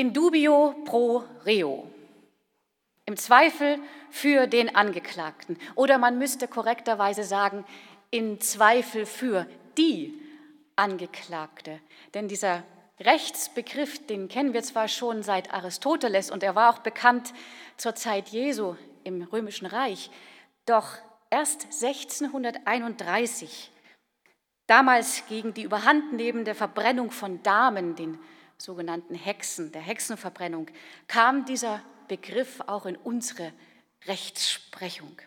In dubio pro reo. Im Zweifel für den Angeklagten. Oder man müsste korrekterweise sagen, in Zweifel für die Angeklagte. Denn dieser Rechtsbegriff, den kennen wir zwar schon seit Aristoteles und er war auch bekannt zur Zeit Jesu im Römischen Reich, doch erst 1631, damals gegen die überhandnehmende Verbrennung von Damen, den sogenannten Hexen, der Hexenverbrennung, kam dieser Begriff auch in unsere Rechtsprechung,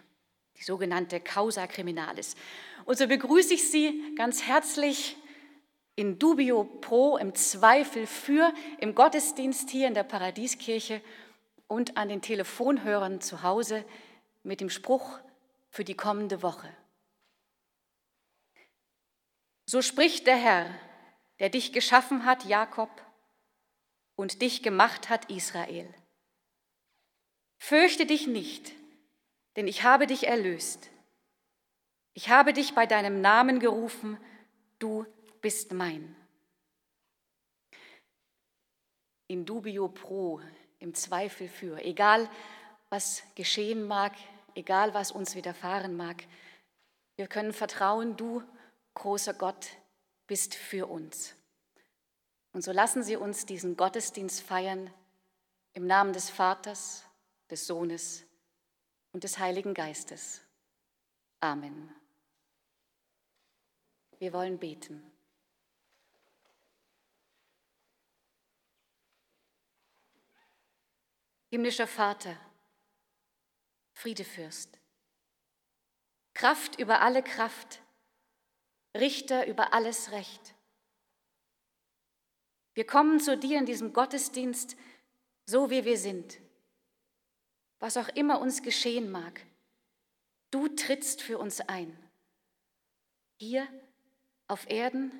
die sogenannte Causa Criminalis. Und so begrüße ich Sie ganz herzlich in dubio pro, im Zweifel für, im Gottesdienst hier in der Paradieskirche und an den Telefonhörern zu Hause mit dem Spruch für die kommende Woche. So spricht der Herr, der dich geschaffen hat, Jakob, und dich gemacht hat, Israel. Fürchte dich nicht, denn ich habe dich erlöst. Ich habe dich bei deinem Namen gerufen, du bist mein. In dubio pro, im Zweifel für, egal was geschehen mag, egal was uns widerfahren mag, wir können vertrauen, du, großer Gott, bist für uns. Und so lassen Sie uns diesen Gottesdienst feiern im Namen des Vaters, des Sohnes und des Heiligen Geistes. Amen. Wir wollen beten. Himmlischer Vater, Friedefürst, Kraft über alle Kraft, Richter über alles Recht. Wir kommen zu dir in diesem Gottesdienst, so wie wir sind. Was auch immer uns geschehen mag, du trittst für uns ein. Hier auf Erden,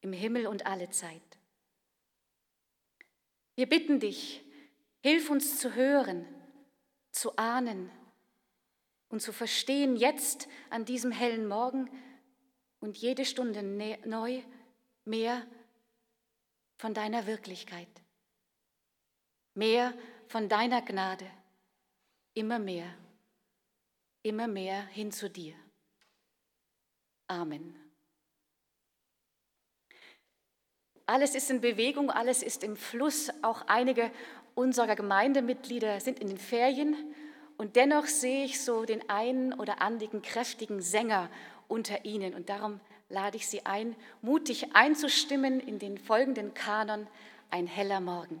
im Himmel und alle Zeit. Wir bitten dich, hilf uns zu hören, zu ahnen und zu verstehen jetzt an diesem hellen Morgen und jede Stunde neu mehr von deiner Wirklichkeit, mehr von deiner Gnade, immer mehr, immer mehr hin zu dir. Amen. Alles ist in Bewegung, alles ist im Fluss. Auch einige unserer Gemeindemitglieder sind in den Ferien. Und dennoch sehe ich so den einen oder anderen kräftigen Sänger unter ihnen. Und darum lade ich Sie ein, mutig einzustimmen in den folgenden Kanon Ein heller Morgen.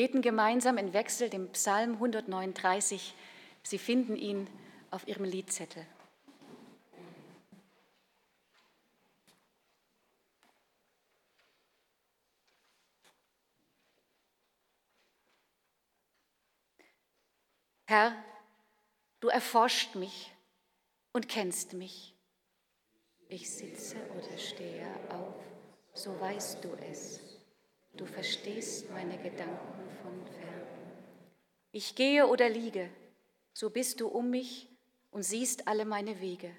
Beten gemeinsam in Wechsel den Psalm 139. Sie finden ihn auf Ihrem Liedzettel. Herr, du erforscht mich und kennst mich. Ich sitze oder stehe auf, so weißt du es. Du verstehst meine Gedanken von fern. Ich gehe oder liege, so bist du um mich und siehst alle meine Wege.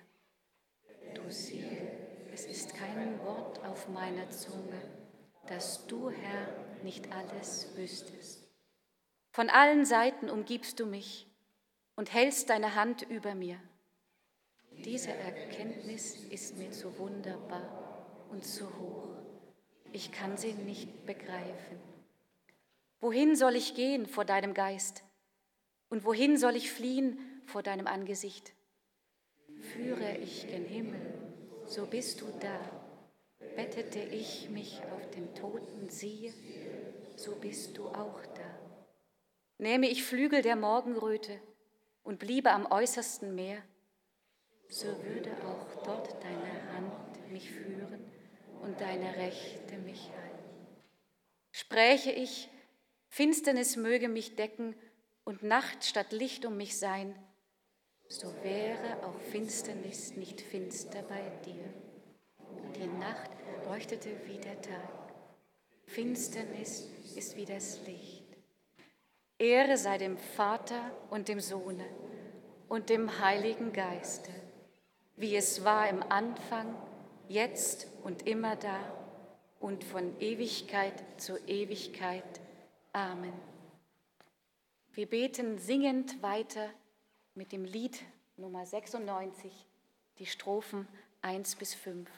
Du siehst, es ist kein Wort auf meiner Zunge, dass du, Herr, nicht alles wüsstest. Von allen Seiten umgibst du mich und hältst deine Hand über mir. Diese Erkenntnis ist mir zu wunderbar und zu hoch. Ich kann sie nicht begreifen. Wohin soll ich gehen vor deinem Geist? Und wohin soll ich fliehen vor deinem Angesicht? Führe ich gen Himmel, so bist du da. Bettete ich mich auf den Toten, siehe, so bist du auch da. Nähme ich Flügel der Morgenröte und bliebe am äußersten Meer, so würde auch dort deine Hand mich führen und deine Rechte mich halten. Spräche ich, Finsternis möge mich decken und Nacht statt Licht um mich sein, so wäre auch Finsternis nicht finster bei dir. Die Nacht leuchtete wie der Tag. Finsternis ist wie das Licht. Ehre sei dem Vater und dem Sohne und dem Heiligen Geiste, wie es war im Anfang, jetzt und immer da und von Ewigkeit zu Ewigkeit. Amen. Wir beten singend weiter mit dem Lied Nummer 96, die Strophen 1 bis 5.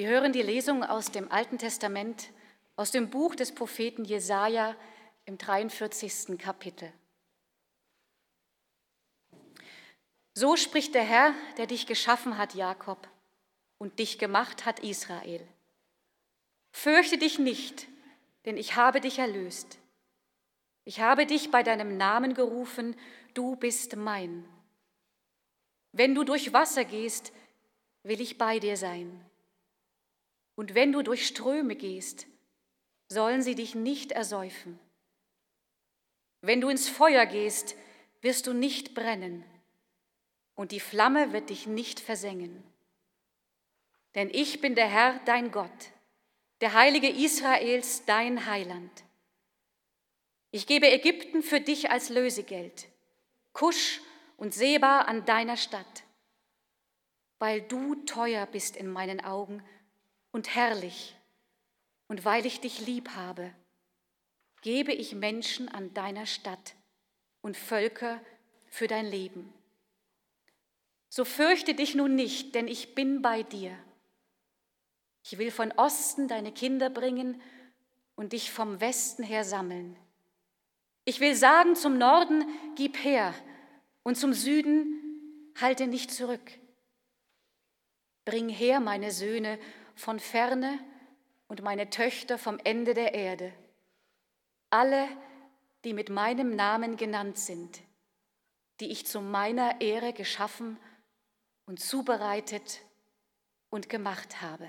Wir hören die Lesung aus dem Alten Testament, aus dem Buch des Propheten Jesaja im 43. Kapitel. So spricht der Herr, der dich geschaffen hat, Jakob, und dich gemacht hat, Israel. Fürchte dich nicht, denn ich habe dich erlöst. Ich habe dich bei deinem Namen gerufen, du bist mein. Wenn du durch Wasser gehst, will ich bei dir sein. Und wenn du durch Ströme gehst, sollen sie dich nicht ersäufen. Wenn du ins Feuer gehst, wirst du nicht brennen, und die Flamme wird dich nicht versengen. Denn ich bin der Herr, dein Gott, der Heilige Israels, dein Heiland. Ich gebe Ägypten für dich als Lösegeld, Kusch und Seba an deiner Stadt, weil du teuer bist in meinen Augen und herrlich. Und weil ich dich lieb habe, gebe ich Menschen an deiner Stadt und Völker für dein Leben. So fürchte dich nun nicht, denn ich bin bei dir. Ich will von Osten deine Kinder bringen und dich vom Westen her sammeln. Ich will sagen zum Norden, gib her, und zum Süden, halte nicht zurück. Bring her meine Söhne von ferne und meine Töchter vom Ende der Erde, alle, die mit meinem Namen genannt sind, die ich zu meiner Ehre geschaffen und zubereitet und gemacht habe.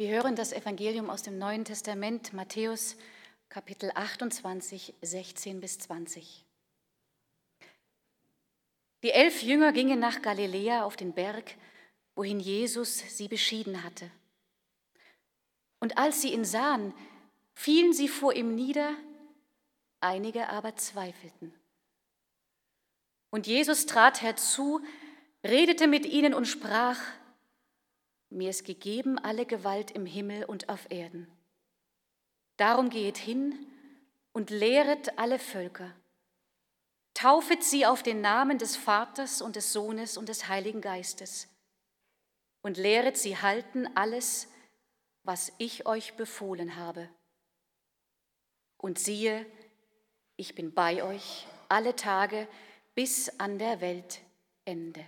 Wir hören das Evangelium aus dem Neuen Testament, Matthäus Kapitel 28, 16 bis 20. Die elf Jünger gingen nach Galiläa auf den Berg, wohin Jesus sie beschieden hatte. Und als sie ihn sahen, fielen sie vor ihm nieder, einige aber zweifelten. Und Jesus trat herzu, redete mit ihnen und sprach, mir ist gegeben alle Gewalt im Himmel und auf Erden. Darum gehet hin und lehret alle Völker. Taufet sie auf den Namen des Vaters und des Sohnes und des Heiligen Geistes und lehret sie halten alles, was ich euch befohlen habe. Und siehe, ich bin bei euch alle Tage bis an der Weltende.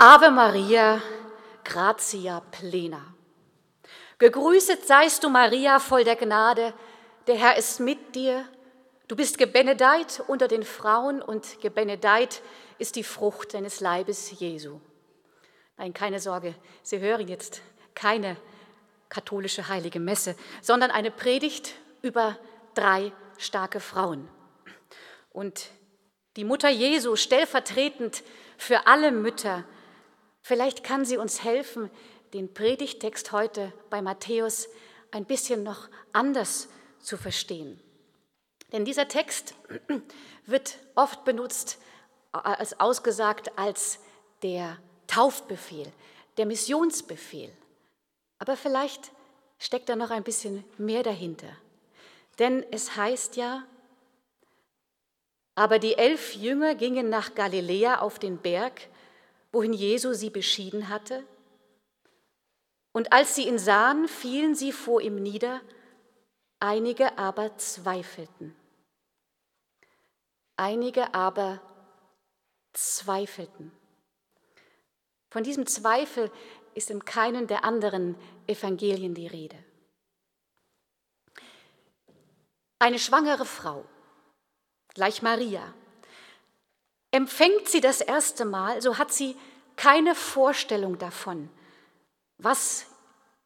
Ave Maria, gratia plena. Gegrüßet seist du, Maria, voll der Gnade. Der Herr ist mit dir. Du bist gebenedeit unter den Frauen und gebenedeit ist die Frucht deines Leibes, Jesu. Nein, keine Sorge, Sie hören jetzt keine katholische heilige Messe, sondern eine Predigt über drei starke Frauen. Und die Mutter Jesu stellvertretend für alle Mütter, Vielleicht kann sie uns helfen, den Predigtext heute bei Matthäus ein bisschen noch anders zu verstehen. Denn dieser Text wird oft benutzt als ausgesagt als der Taufbefehl, der Missionsbefehl. Aber vielleicht steckt da noch ein bisschen mehr dahinter. Denn es heißt ja, aber die elf Jünger gingen nach Galiläa auf den Berg, wohin Jesu sie beschieden hatte. Und als sie ihn sahen, fielen sie vor ihm nieder, einige aber zweifelten. Einige aber zweifelten. Von diesem Zweifel ist in keinem der anderen Evangelien die Rede. Eine schwangere Frau, gleich Maria, empfängt sie das erste Mal, so hat sie keine Vorstellung davon, was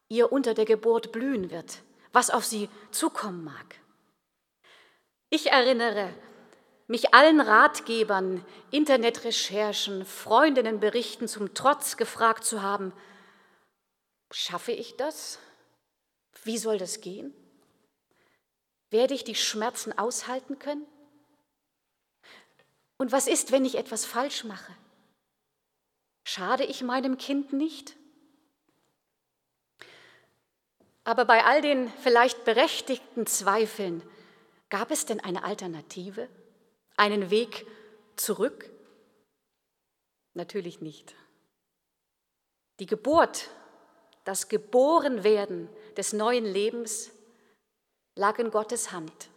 ihr unter der Geburt blühen wird, was auf sie zukommen mag. Ich erinnere mich allen Ratgebern, Internetrecherchen, Freundinnenberichten zum Trotz gefragt zu haben, schaffe ich das? Wie soll das gehen? Werde ich die Schmerzen aushalten können? Und was ist, wenn ich etwas falsch mache? Schade ich meinem Kind nicht? Aber bei all den vielleicht berechtigten Zweifeln, gab es denn eine Alternative? Einen Weg zurück? Natürlich nicht. Die Geburt, das Geborenwerden des neuen Lebens lag in Gottes Hand.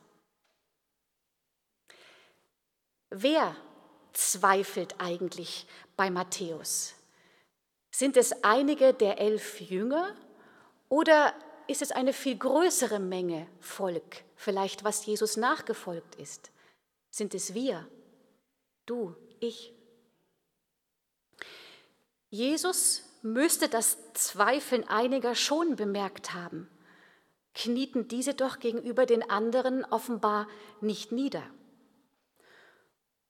Wer zweifelt eigentlich bei Matthäus? Sind es einige der elf Jünger oder ist es eine viel größere Menge Volk, vielleicht was Jesus nachgefolgt ist? Sind es wir, du, ich? Jesus müsste das Zweifeln einiger schon bemerkt haben, knieten diese doch gegenüber den anderen offenbar nicht nieder.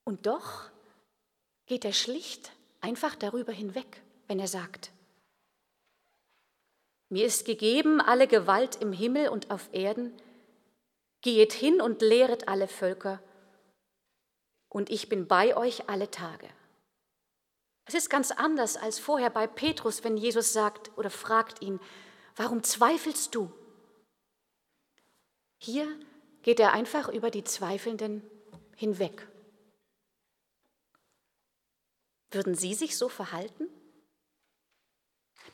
Und doch geht er schlicht einfach darüber hinweg, wenn er sagt, mir ist gegeben alle Gewalt im Himmel und auf Erden, gehet hin und lehret alle Völker, und ich bin bei euch alle Tage. Es ist ganz anders als vorher bei Petrus, wenn Jesus sagt oder fragt ihn, warum zweifelst du? Hier geht er einfach über die Zweifelnden hinweg. Würden Sie sich so verhalten?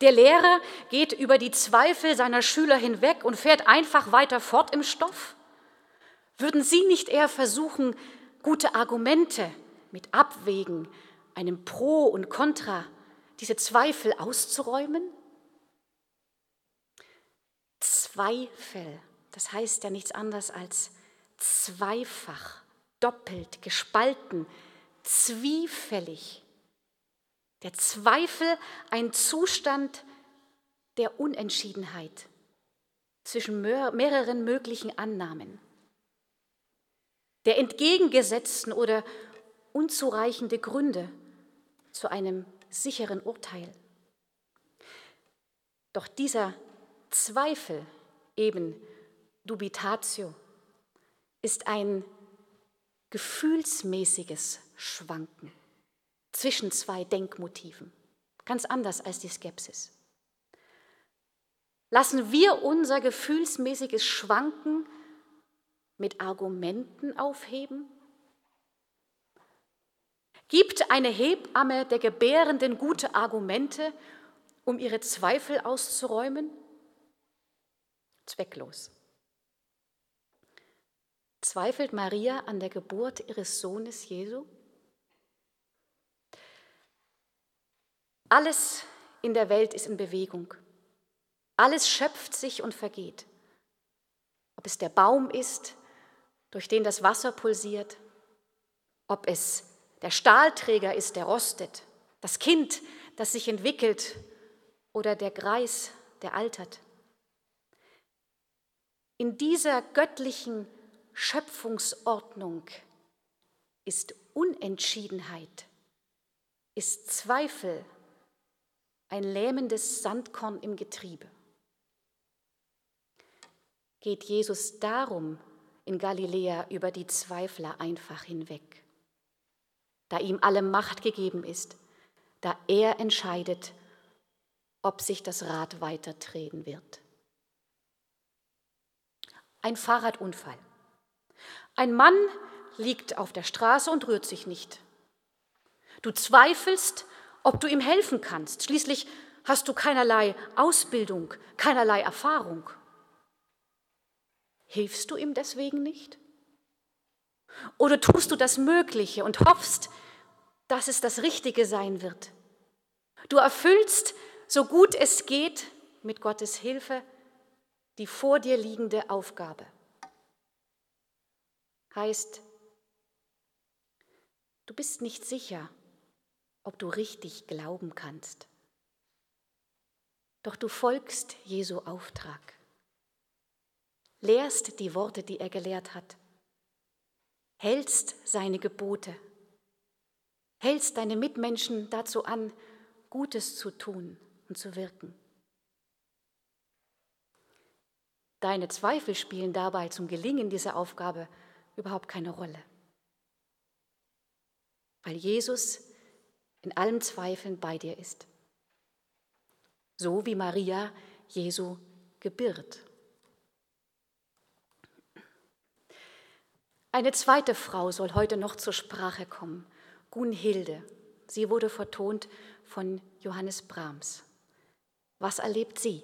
Der Lehrer geht über die Zweifel seiner Schüler hinweg und fährt einfach weiter fort im Stoff. Würden Sie nicht eher versuchen, gute Argumente mit Abwägen, einem Pro und Contra, diese Zweifel auszuräumen? Zweifel, das heißt ja nichts anderes als zweifach, doppelt, gespalten, zwiefällig. Der Zweifel ein Zustand der Unentschiedenheit zwischen mehreren möglichen Annahmen der entgegengesetzten oder unzureichende Gründe zu einem sicheren Urteil. Doch dieser Zweifel, eben Dubitatio, ist ein gefühlsmäßiges Schwanken zwischen zwei Denkmotiven, ganz anders als die Skepsis. Lassen wir unser gefühlsmäßiges Schwanken mit Argumenten aufheben? Gibt eine Hebamme der Gebärenden gute Argumente, um ihre Zweifel auszuräumen? Zwecklos. Zweifelt Maria an der Geburt ihres Sohnes Jesu? Alles in der Welt ist in Bewegung. Alles schöpft sich und vergeht. Ob es der Baum ist, durch den das Wasser pulsiert, ob es der Stahlträger ist, der rostet, das Kind, das sich entwickelt oder der Greis, der altert. In dieser göttlichen Schöpfungsordnung ist Unentschiedenheit, ist Zweifel ein lähmendes Sandkorn im Getriebe. Geht Jesus darum in Galiläa über die Zweifler einfach hinweg. da ihm alle Macht gegeben ist, da er entscheidet, ob sich das Rad weiter drehen wird. Ein Fahrradunfall. Ein Mann liegt auf der Straße und rührt sich nicht. Du zweifelst, ob du ihm helfen kannst. Schließlich hast du keinerlei Ausbildung, keinerlei Erfahrung. Hilfst du ihm deswegen nicht? Oder tust du das Mögliche und hoffst, dass es das Richtige sein wird? Du erfüllst, so gut es geht, mit Gottes Hilfe die vor dir liegende Aufgabe. Heißt, du bist nicht sicher, ob du richtig glauben kannst. Doch du folgst Jesu Auftrag, lehrst die Worte, die er gelehrt hat, hältst seine Gebote, hältst deine Mitmenschen dazu an, Gutes zu tun und zu wirken. Deine Zweifel spielen dabei zum Gelingen dieser Aufgabe überhaupt keine Rolle, weil Jesus in allen Zweifeln bei dir ist. So wie Maria Jesu gebiert. Eine zweite Frau soll heute noch zur Sprache kommen, Gunhilde. Sie wurde vertont von Johannes Brahms. Was erlebt sie?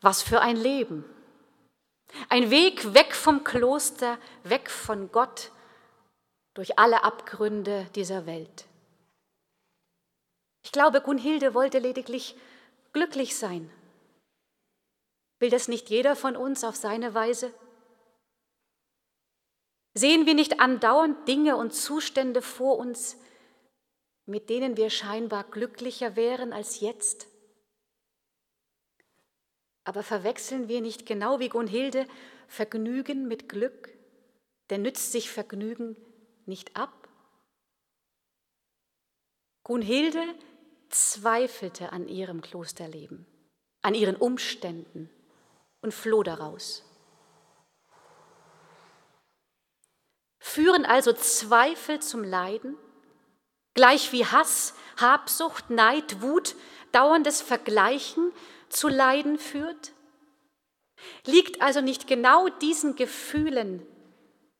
Was für ein Leben. Ein Weg weg vom Kloster, weg von Gott, durch alle Abgründe dieser Welt. Ich glaube, Gunhilde wollte lediglich glücklich sein. Will das nicht jeder von uns auf seine Weise? Sehen wir nicht andauernd Dinge und Zustände vor uns, mit denen wir scheinbar glücklicher wären als jetzt? Aber verwechseln wir nicht genau wie Gunhilde Vergnügen mit Glück? Denn nützt sich Vergnügen nicht ab? Gunhilde zweifelte an ihrem Klosterleben, an ihren Umständen und floh daraus. Führen also Zweifel zum Leiden, gleich wie Hass, Habsucht, Neid, Wut, dauerndes Vergleichen zu Leiden führt? Liegt also nicht genau diesen Gefühlen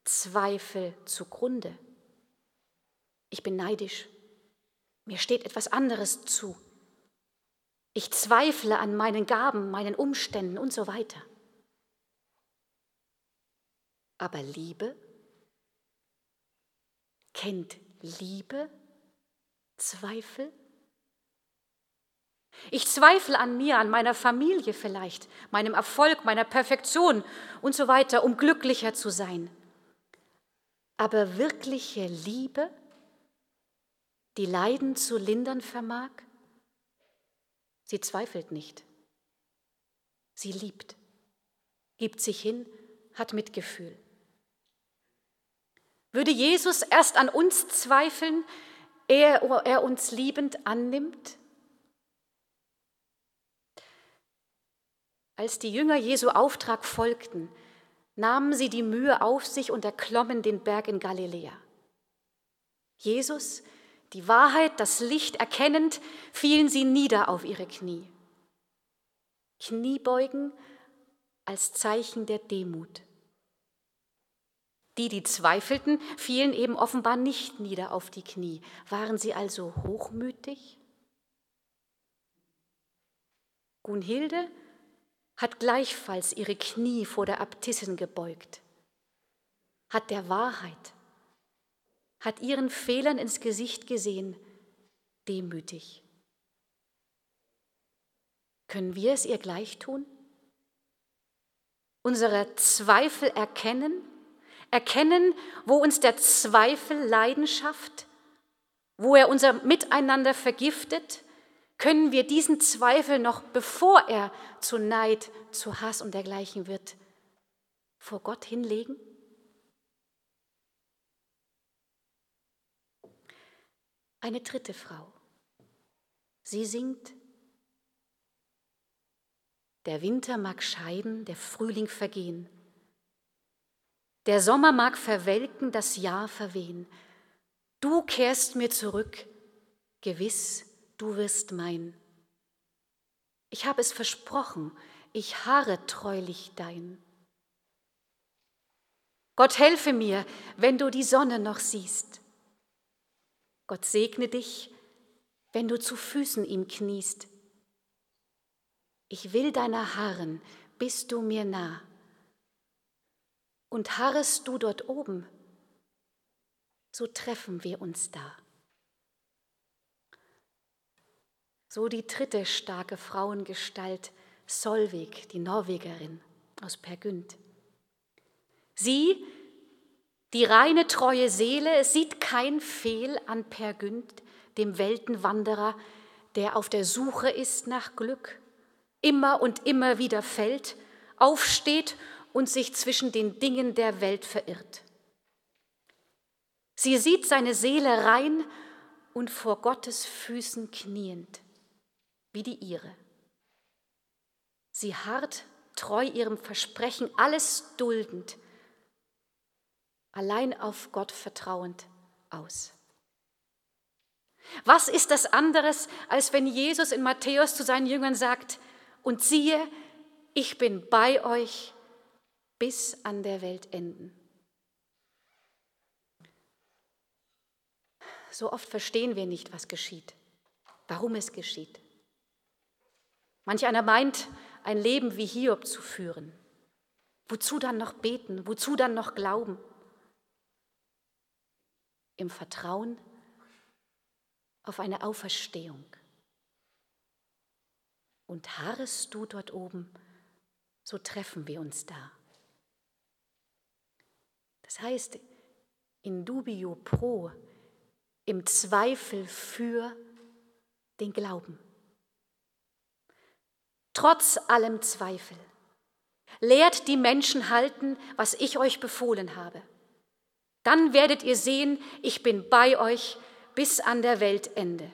Zweifel zugrunde? Ich bin neidisch. Mir steht etwas anderes zu. Ich zweifle an meinen Gaben, meinen Umständen und so weiter. Aber Liebe? Kennt Liebe Zweifel? Ich zweifle an mir, an meiner Familie vielleicht, meinem Erfolg, meiner Perfektion und so weiter, um glücklicher zu sein. Aber wirkliche Liebe, die Leiden zu lindern vermag, sie zweifelt nicht. Sie liebt, gibt sich hin, hat Mitgefühl. Würde Jesus erst an uns zweifeln, ehe er uns liebend annimmt? Als die Jünger Jesu Auftrag folgten, nahmen sie die Mühe auf sich und erklommen den Berg in Galiläa. Jesus, die Wahrheit, das Licht erkennend, fielen sie nieder auf ihre Knie. Kniebeugen als Zeichen der Demut. Die, die zweifelten, fielen eben offenbar nicht nieder auf die Knie. Waren sie also hochmütig? Gunhilde hat gleichfalls ihre Knie vor der Abtissin gebeugt, hat der Wahrheit, hat ihren Fehlern ins Gesicht gesehen, demütig. Können wir es ihr gleich tun? Unsere Zweifel erkennen, erkennen, wo uns der Zweifel Leidenschaft, wo er unser Miteinander vergiftet, können wir diesen Zweifel noch, bevor er zu Neid, zu Hass und dergleichen wird, vor Gott hinlegen? Eine dritte Frau. Sie singt, der Winter mag scheiden, der Frühling vergehen. Der Sommer mag verwelken, das Jahr verwehen. Du kehrst mir zurück, gewiss, du wirst mein. Ich habe es versprochen, ich harre treulich dein. Gott helfe mir, wenn du die Sonne noch siehst. Gott segne dich, wenn du zu Füßen ihm kniest. Ich will deiner harren, bist du mir nah. Und harrest du dort oben, so treffen wir uns da. So die dritte starke Frauengestalt, Solvig, die Norwegerin aus Per Günd. Sie, die reine treue Seele, sieht kein Fehl an Per Günd, dem Weltenwanderer, der auf der Suche ist nach Glück, immer und immer wieder fällt, aufsteht und sich zwischen den Dingen der Welt verirrt. Sie sieht seine Seele rein und vor Gottes Füßen kniend, wie die ihre. Sie harrt treu ihrem Versprechen, alles duldend, allein auf Gott vertrauend aus. Was ist das anderes, als wenn Jesus in Matthäus zu seinen Jüngern sagt, und siehe, ich bin bei euch bis an der Weltenden. So oft verstehen wir nicht, was geschieht, warum es geschieht. Manch einer meint, ein Leben wie Hiob zu führen. Wozu dann noch beten? Wozu dann noch glauben? Im Vertrauen auf eine Auferstehung. Und harrest du dort oben, so treffen wir uns da. Das heißt, in dubio pro, im Zweifel für den Glauben. Trotz allem Zweifel. Lehrt die Menschen halten, was ich euch befohlen habe. Dann werdet ihr sehen, ich bin bei euch bis an der Weltende.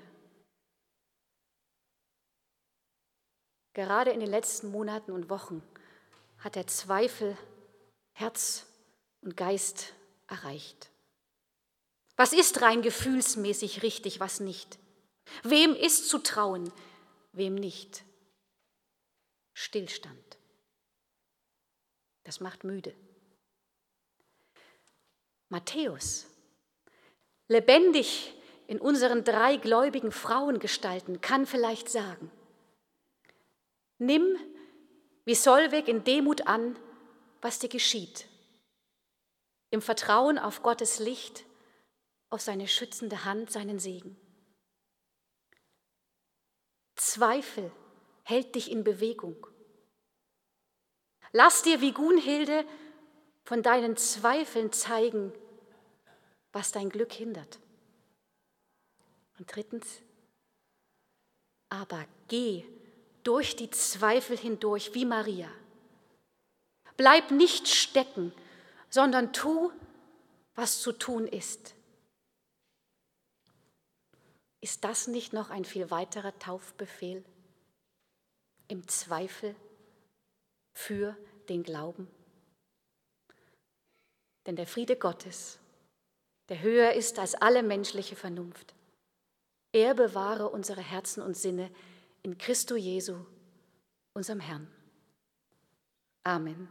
Gerade in den letzten Monaten und Wochen hat der Zweifel Herz und Geist erreicht. Was ist rein gefühlsmäßig richtig, was nicht? Wem ist zu trauen, wem nicht? Stillstand. Das macht müde. Matthäus, lebendig in unseren drei gläubigen Frauengestalten kann vielleicht sagen, nimm wie Solweg in Demut an, was dir geschieht, im Vertrauen auf Gottes Licht, auf seine schützende Hand, seinen Segen. Zweifel hält dich in Bewegung. Lass dir wie Gunhilde von deinen Zweifeln zeigen, was dein Glück hindert. Und drittens, aber geh durch die Zweifel hindurch wie Maria. Bleib nicht stecken, sondern tu, was zu tun ist. Ist das nicht noch ein viel weiterer Taufbefehl? Im Zweifel für den Glauben? Denn der Friede Gottes, der höher ist als alle menschliche Vernunft, er bewahre unsere Herzen und Sinne in Christo Jesu, unserem Herrn. Amen.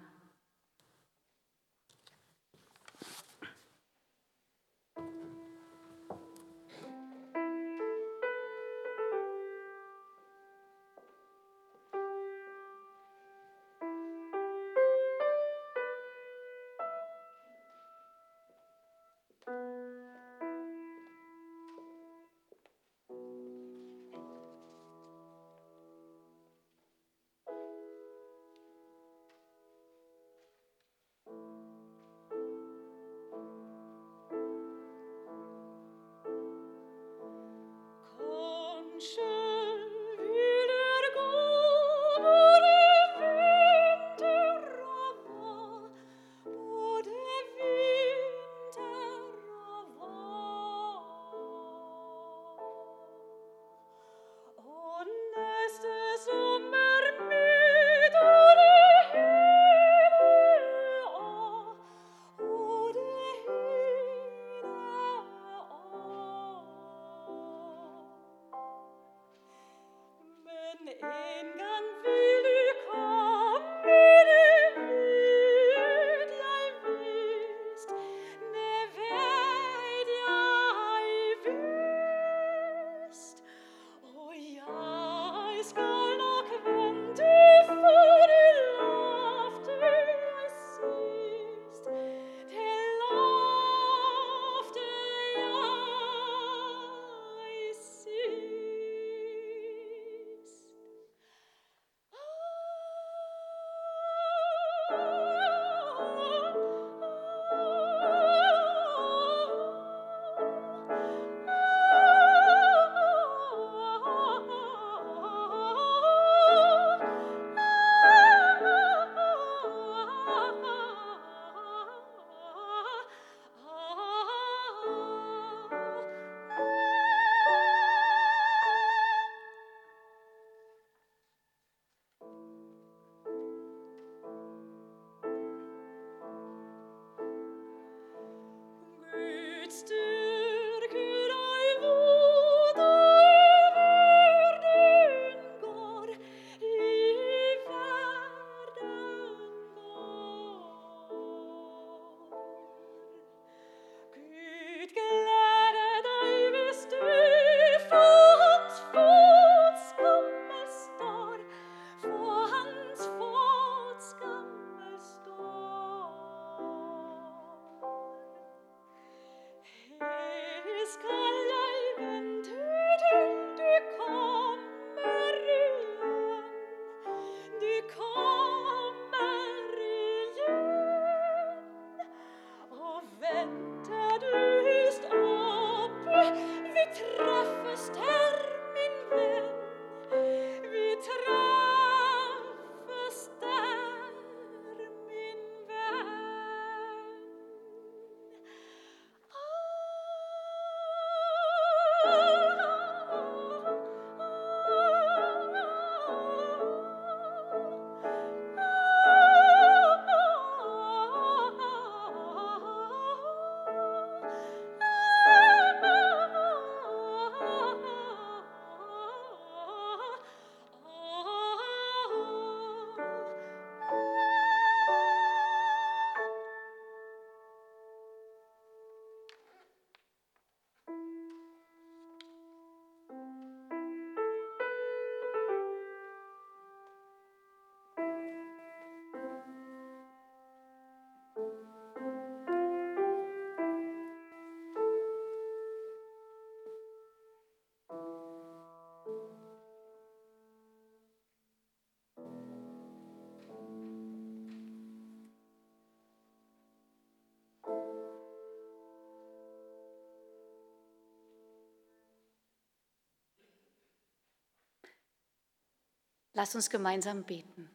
Lass uns gemeinsam beten.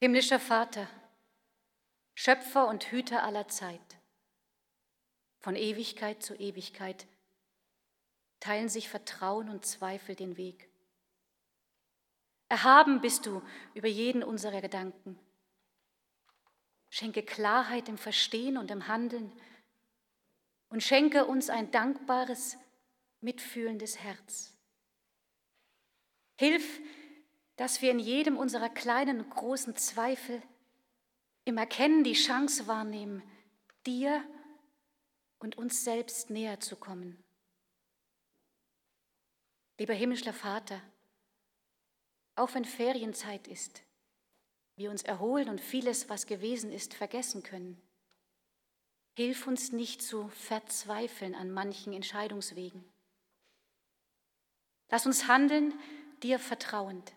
Himmlischer Vater, Schöpfer und Hüter aller Zeit, von Ewigkeit zu Ewigkeit teilen sich Vertrauen und Zweifel den Weg. Erhaben bist du über jeden unserer Gedanken. Schenke Klarheit im Verstehen und im Handeln und schenke uns ein dankbares, mitfühlendes Herz. Hilf, dass wir in jedem unserer kleinen und großen Zweifel im Erkennen die Chance wahrnehmen, dir und uns selbst näher zu kommen. Lieber himmlischer Vater, auch wenn Ferienzeit ist, wir uns erholen und vieles, was gewesen ist, vergessen können, hilf uns nicht zu verzweifeln an manchen Entscheidungswegen. Lass uns handeln, dir vertrauend.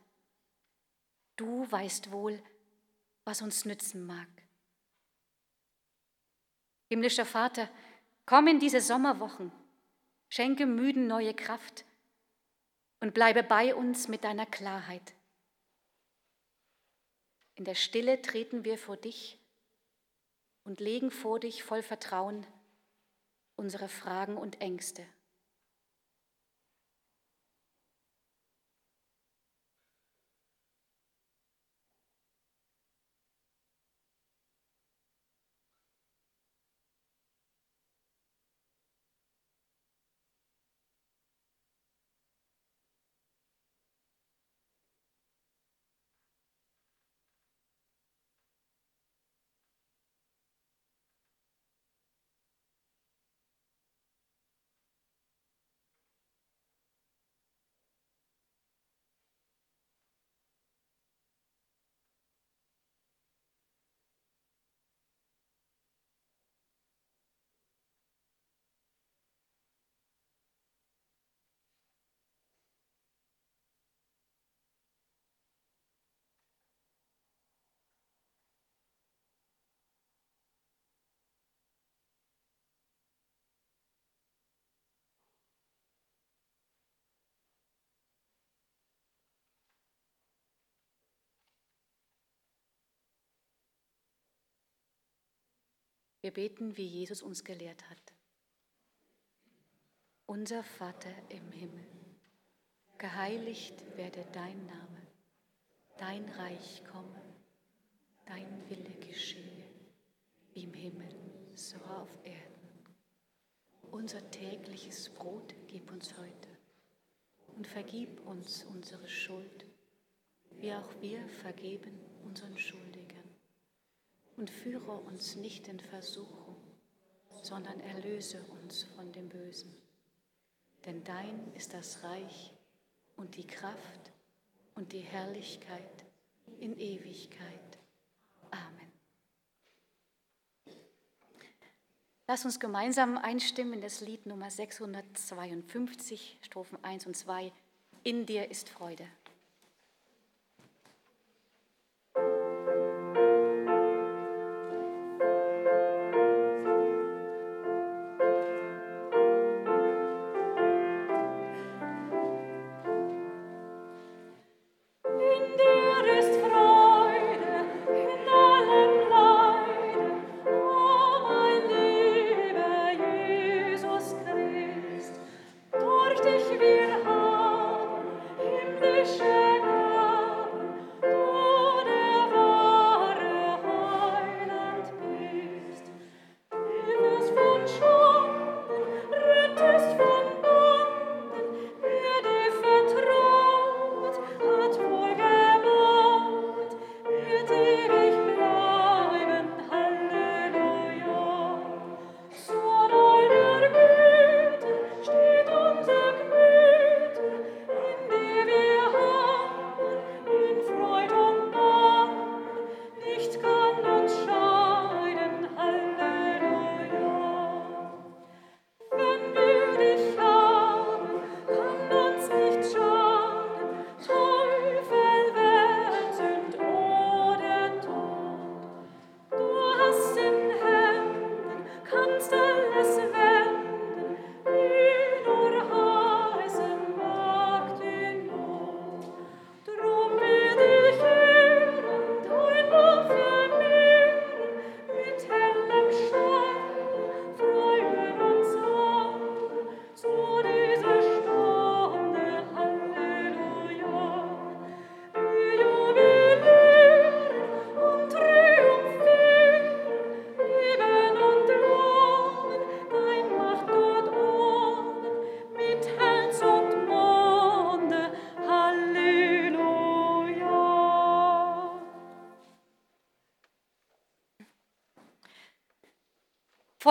Du weißt wohl, was uns nützen mag. Himmlischer Vater, komm in diese Sommerwochen, schenke müden neue Kraft und bleibe bei uns mit deiner Klarheit. In der Stille treten wir vor dich und legen vor dich voll Vertrauen unsere Fragen und Ängste. Wir beten, wie Jesus uns gelehrt hat. Unser Vater im Himmel, geheiligt werde dein Name, dein Reich komme, dein Wille geschehe, wie im Himmel, so auf Erden. Unser tägliches Brot gib uns heute und vergib uns unsere Schuld, wie auch wir vergeben unseren Schuldigen und führe uns nicht in Versuchung, sondern erlöse uns von dem Bösen. Denn dein ist das Reich und die Kraft und die Herrlichkeit in Ewigkeit. Amen. Lass uns gemeinsam einstimmen in das Lied Nummer 652, Strophen 1 und 2. In dir ist Freude.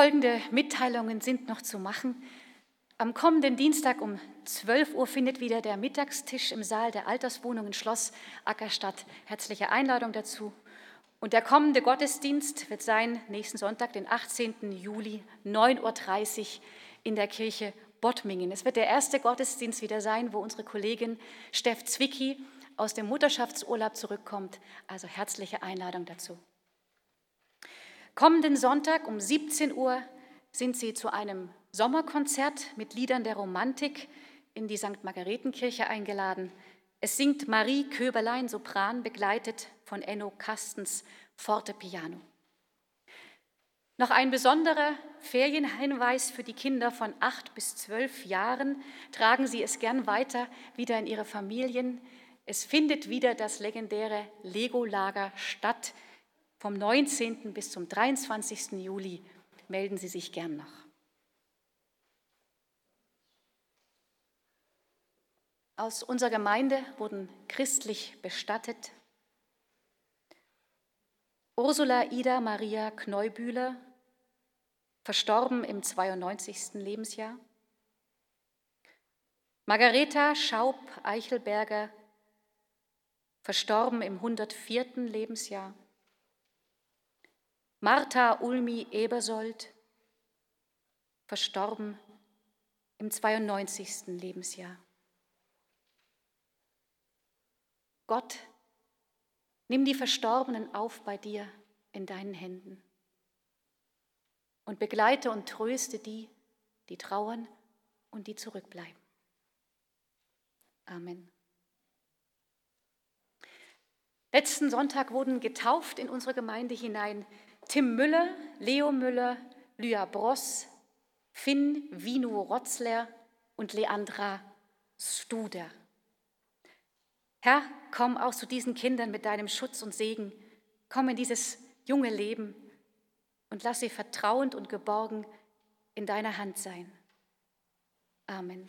Folgende Mitteilungen sind noch zu machen. Am kommenden Dienstag um 12 Uhr findet wieder der Mittagstisch im Saal der Alterswohnungen Schloss Ackerstadt. Herzliche Einladung dazu. Und der kommende Gottesdienst wird sein nächsten Sonntag, den 18. Juli, 9.30 Uhr in der Kirche Bottmingen. Es wird der erste Gottesdienst wieder sein, wo unsere Kollegin Steff Zwicky aus dem Mutterschaftsurlaub zurückkommt. Also herzliche Einladung dazu. Kommenden Sonntag um 17 Uhr sind Sie zu einem Sommerkonzert mit Liedern der Romantik in die St. Margaretenkirche eingeladen. Es singt Marie Köberlein, Sopran, begleitet von Enno Kastens, Fortepiano. Noch ein besonderer Ferienhinweis für die Kinder von acht bis zwölf Jahren. Tragen Sie es gern weiter wieder in Ihre Familien. Es findet wieder das legendäre Lego-Lager statt. Vom 19. bis zum 23. Juli melden Sie sich gern noch. Aus unserer Gemeinde wurden christlich bestattet Ursula Ida Maria Kneubühler, verstorben im 92. Lebensjahr. Margareta Schaub-Eichelberger, verstorben im 104. Lebensjahr. Martha Ulmi Ebersold, verstorben im 92. Lebensjahr. Gott, nimm die Verstorbenen auf bei dir in deinen Händen und begleite und tröste die, die trauern und die zurückbleiben. Amen. Letzten Sonntag wurden getauft in unsere Gemeinde hinein Tim Müller, Leo Müller, Lya Bross, Finn Vino Rotzler und Leandra Studer. Herr, komm auch zu diesen Kindern mit deinem Schutz und Segen. Komm in dieses junge Leben und lass sie vertrauend und geborgen in deiner Hand sein. Amen.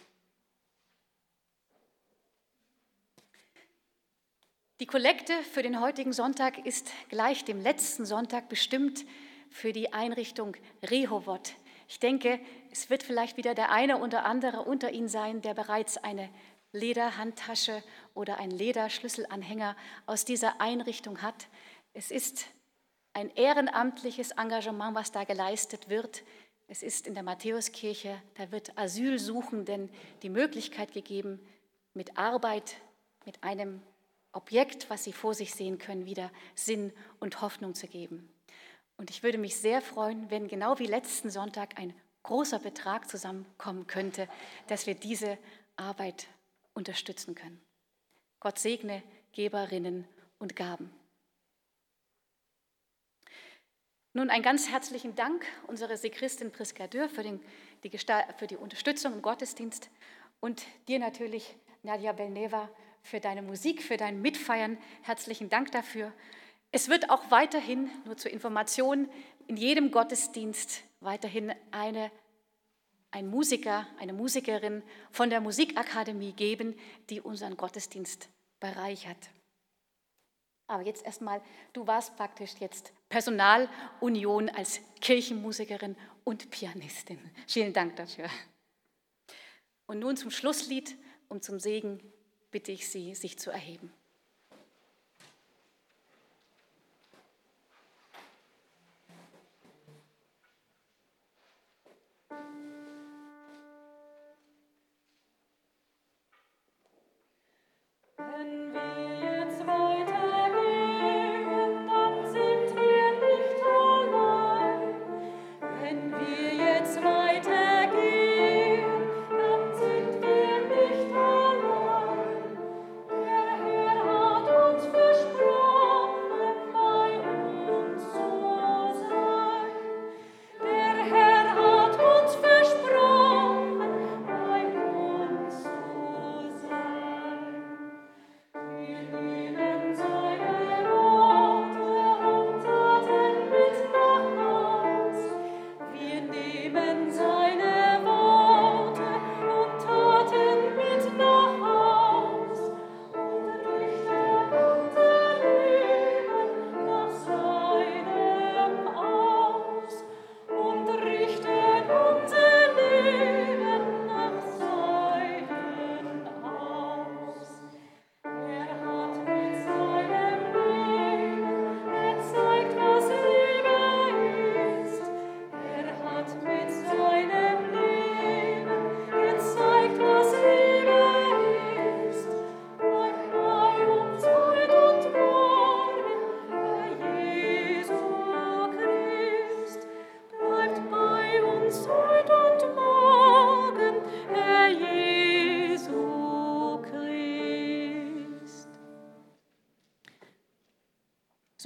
Die Kollekte für den heutigen Sonntag ist gleich dem letzten Sonntag bestimmt für die Einrichtung Rehovot. Ich denke, es wird vielleicht wieder der eine oder andere unter Ihnen sein, der bereits eine Lederhandtasche oder ein Lederschlüsselanhänger aus dieser Einrichtung hat. Es ist ein ehrenamtliches Engagement, was da geleistet wird. Es ist in der Matthäuskirche, da wird Asylsuchenden die Möglichkeit gegeben, mit Arbeit, mit einem Objekt, was sie vor sich sehen können, wieder Sinn und Hoffnung zu geben. Und ich würde mich sehr freuen, wenn genau wie letzten Sonntag ein großer Betrag zusammenkommen könnte, dass wir diese Arbeit unterstützen können. Gott segne Geberinnen und Gaben. Nun einen ganz herzlichen Dank unserer Sekristin Priska Dürr für, den, die, für die Unterstützung im Gottesdienst und dir natürlich, Nadja Belneva, für deine Musik, für dein Mitfeiern. Herzlichen Dank dafür. Es wird auch weiterhin, nur zur Information, in jedem Gottesdienst weiterhin eine ein Musiker, eine Musikerin von der Musikakademie geben, die unseren Gottesdienst bereichert. Aber jetzt erstmal, du warst praktisch jetzt Personalunion als Kirchenmusikerin und Pianistin. Vielen Dank dafür. Und nun zum Schlusslied und zum Segen bitte ich Sie, sich zu erheben. Wenn wir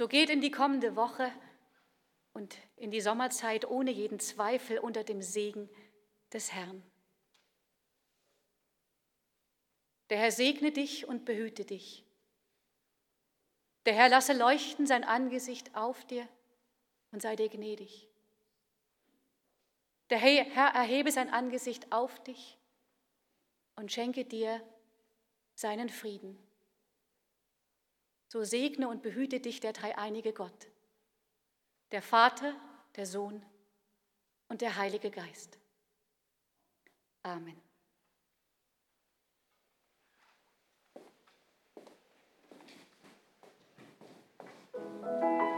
So geht in die kommende Woche und in die Sommerzeit ohne jeden Zweifel unter dem Segen des Herrn. Der Herr segne dich und behüte dich. Der Herr lasse leuchten sein Angesicht auf dir und sei dir gnädig. Der Herr erhebe sein Angesicht auf dich und schenke dir seinen Frieden so segne und behüte dich der dreieinige Gott, der Vater, der Sohn und der Heilige Geist. Amen. Musik